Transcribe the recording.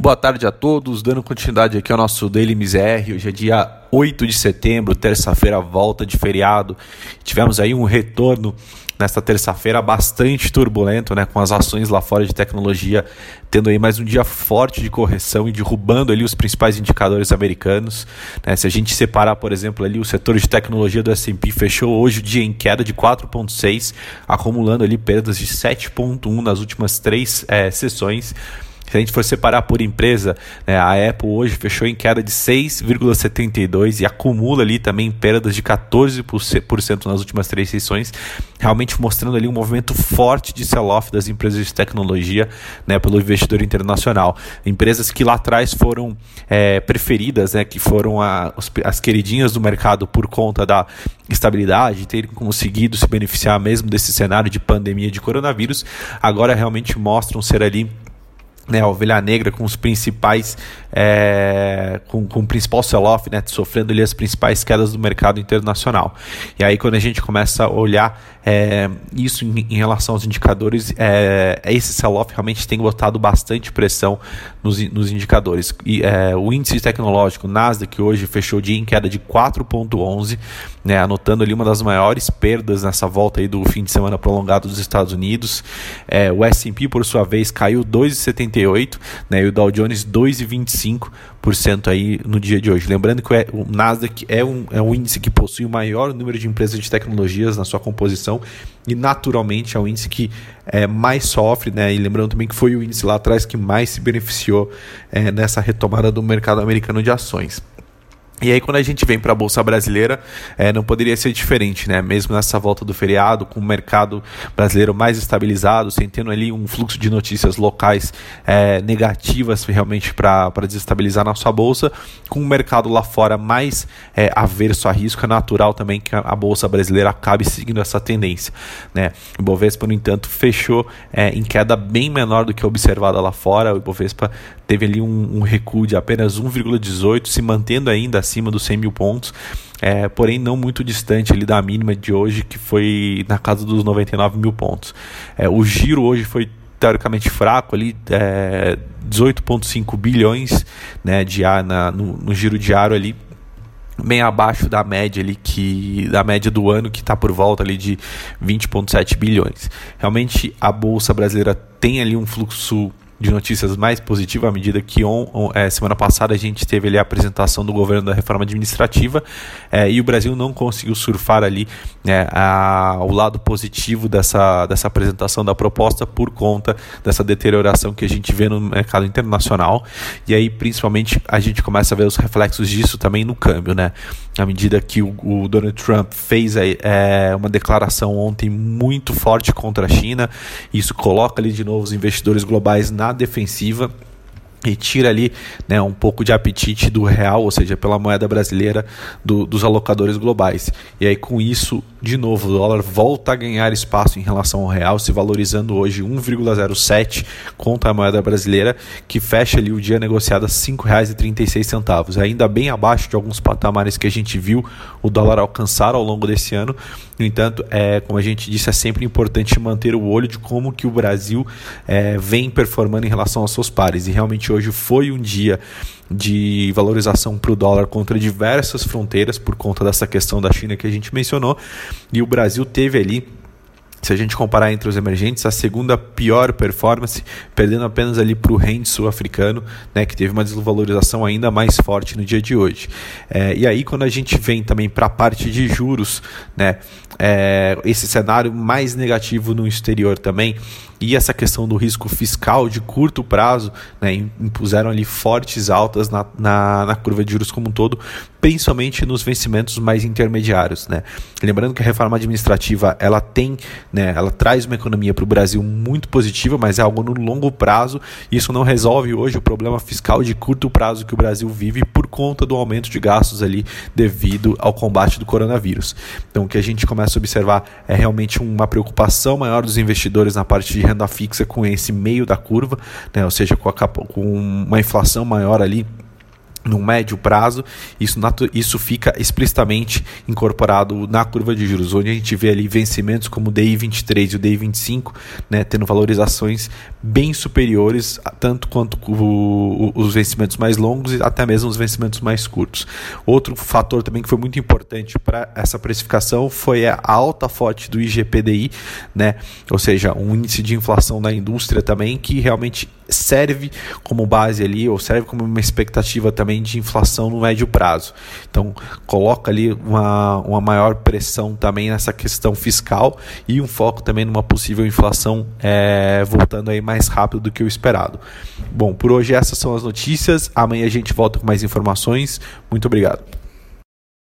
Boa tarde a todos, dando continuidade aqui ao nosso Daily MZR. Hoje é dia 8 de setembro, terça-feira, volta de feriado. Tivemos aí um retorno nesta terça-feira bastante turbulento, né, com as ações lá fora de tecnologia tendo aí mais um dia forte de correção e derrubando ali os principais indicadores americanos. Né? Se a gente separar, por exemplo, ali o setor de tecnologia do S&P fechou hoje o dia em queda de 4,6, acumulando ali perdas de 7,1 nas últimas três é, sessões. Se a gente for separar por empresa, né, a Apple hoje fechou em queda de 6,72 e acumula ali também perdas de 14% nas últimas três sessões, realmente mostrando ali um movimento forte de sell-off das empresas de tecnologia né, pelo investidor internacional. Empresas que lá atrás foram é, preferidas, né, que foram a, as queridinhas do mercado por conta da estabilidade, terem conseguido se beneficiar mesmo desse cenário de pandemia de coronavírus, agora realmente mostram ser ali né, a ovelha negra com os principais é, com, com o principal sell-off, né, sofrendo ali as principais quedas do mercado internacional. E aí quando a gente começa a olhar é, isso em, em, relação aos indicadores, é, esse sell-off realmente tem botado bastante pressão nos, nos indicadores. E, é, o índice tecnológico Nasdaq hoje fechou o dia em queda de 4,11, né, anotando ali uma das maiores perdas nessa volta aí do fim de semana prolongado dos Estados Unidos. É, o S&P por sua vez caiu 2,78, né, e o Dow Jones 2,25 aí no dia de hoje. Lembrando que o Nasdaq é um, é um índice que possui o maior número de empresas de tecnologias na sua composição e naturalmente é o índice que é, mais sofre, né? E lembrando também que foi o índice lá atrás que mais se beneficiou é, nessa retomada do mercado americano de ações. E aí, quando a gente vem para a Bolsa Brasileira, é, não poderia ser diferente, né? Mesmo nessa volta do feriado, com o mercado brasileiro mais estabilizado, sem tendo ali um fluxo de notícias locais é, negativas realmente para desestabilizar nossa Bolsa, com o mercado lá fora mais é, averso a risco, é natural também que a Bolsa Brasileira acabe seguindo essa tendência, né? O Ibovespa, no entanto, fechou é, em queda bem menor do que observada lá fora. O Ibovespa teve ali um, um recuo de apenas 1,18, se mantendo ainda acima dos 100 mil pontos, é, porém não muito distante ali da mínima de hoje, que foi na casa dos 99 mil pontos. É, o giro hoje foi teoricamente fraco ali, é, 18,5 bilhões né, de na, no, no giro diário ali, bem abaixo da média ali que da média do ano que está por volta ali de 20,7 bilhões. Realmente a bolsa brasileira tem ali um fluxo de notícias mais positivas à medida que on, on, é, semana passada a gente teve ali a apresentação do governo da reforma administrativa é, e o Brasil não conseguiu surfar ali né, a, o lado positivo dessa, dessa apresentação da proposta por conta dessa deterioração que a gente vê no mercado internacional e aí principalmente a gente começa a ver os reflexos disso também no câmbio, né? À medida que o, o Donald Trump fez é, uma declaração ontem muito forte contra a China, isso coloca ali de novo os investidores globais na defensiva e tira ali né, um pouco de apetite do real, ou seja, pela moeda brasileira do, dos alocadores globais. E aí com isso, de novo, o dólar volta a ganhar espaço em relação ao real, se valorizando hoje 1,07 contra a moeda brasileira, que fecha ali o dia negociado a R$ 5,36, ainda bem abaixo de alguns patamares que a gente viu o dólar alcançar ao longo desse ano. No entanto, é, como a gente disse, é sempre importante manter o olho de como que o Brasil é, vem performando em relação aos seus pares. E realmente hoje foi um dia de valorização para o dólar contra diversas fronteiras por conta dessa questão da China que a gente mencionou. E o Brasil teve ali se a gente comparar entre os emergentes, a segunda pior performance, perdendo apenas ali para o rende sul-africano, né, que teve uma desvalorização ainda mais forte no dia de hoje. É, e aí, quando a gente vem também para a parte de juros, né, é, esse cenário mais negativo no exterior também, e essa questão do risco fiscal de curto prazo, né, impuseram ali fortes altas na, na, na, curva de juros como um todo, principalmente nos vencimentos mais intermediários. Né. Lembrando que a reforma administrativa ela tem, né, ela traz uma economia para o Brasil muito positiva, mas é algo no longo prazo. E isso não resolve hoje o problema fiscal de curto prazo que o Brasil vive por conta do aumento de gastos ali devido ao combate do coronavírus. Então o que a gente começa a observar é realmente uma preocupação maior dos investidores na parte de renda fixa com esse meio da curva, né? ou seja, com, a, com uma inflação maior ali no médio prazo, isso, isso fica explicitamente incorporado na curva de juros, onde a gente vê ali vencimentos como o DI 23 e o DI 25, né, tendo valorizações bem superiores, tanto quanto o, o, os vencimentos mais longos e até mesmo os vencimentos mais curtos. Outro fator também que foi muito importante para essa precificação foi a alta forte do IGPDI, né, ou seja, um índice de inflação da indústria também que realmente serve como base ali, ou serve como uma expectativa também de inflação no médio prazo. Então, coloca ali uma, uma maior pressão também nessa questão fiscal e um foco também numa possível inflação é, voltando aí mais rápido do que o esperado. Bom, por hoje essas são as notícias. Amanhã a gente volta com mais informações. Muito obrigado.